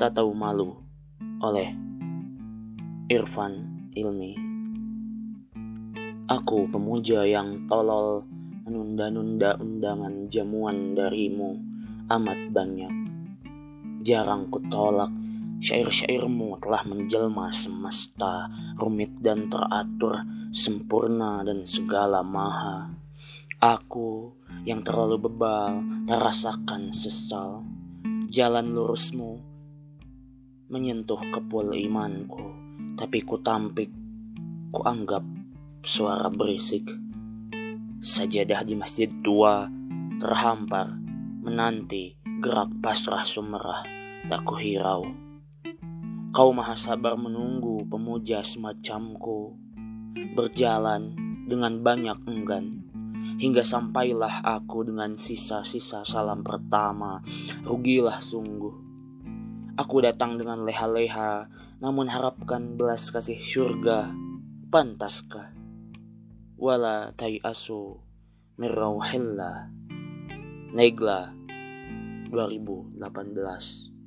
Tak Tahu Malu oleh Irfan Ilmi Aku pemuja yang tolol menunda-nunda undangan jamuan darimu amat banyak. Jarang kutolak syair-syairmu telah menjelma semesta rumit dan teratur sempurna dan segala maha. Aku yang terlalu bebal terasakan sesal. Jalan lurusmu menyentuh kepul imanku, tapi ku tampik, ku anggap suara berisik. Sajadah di masjid tua terhampar, menanti gerak pasrah sumerah, tak kuhirau. Kau maha sabar menunggu pemuja semacamku, berjalan dengan banyak enggan, hingga sampailah aku dengan sisa-sisa salam pertama, rugilah sungguh Aku datang dengan leha-leha, namun harapkan belas kasih surga. Pantaskah? Wala asu mirauhillah. Negla 2018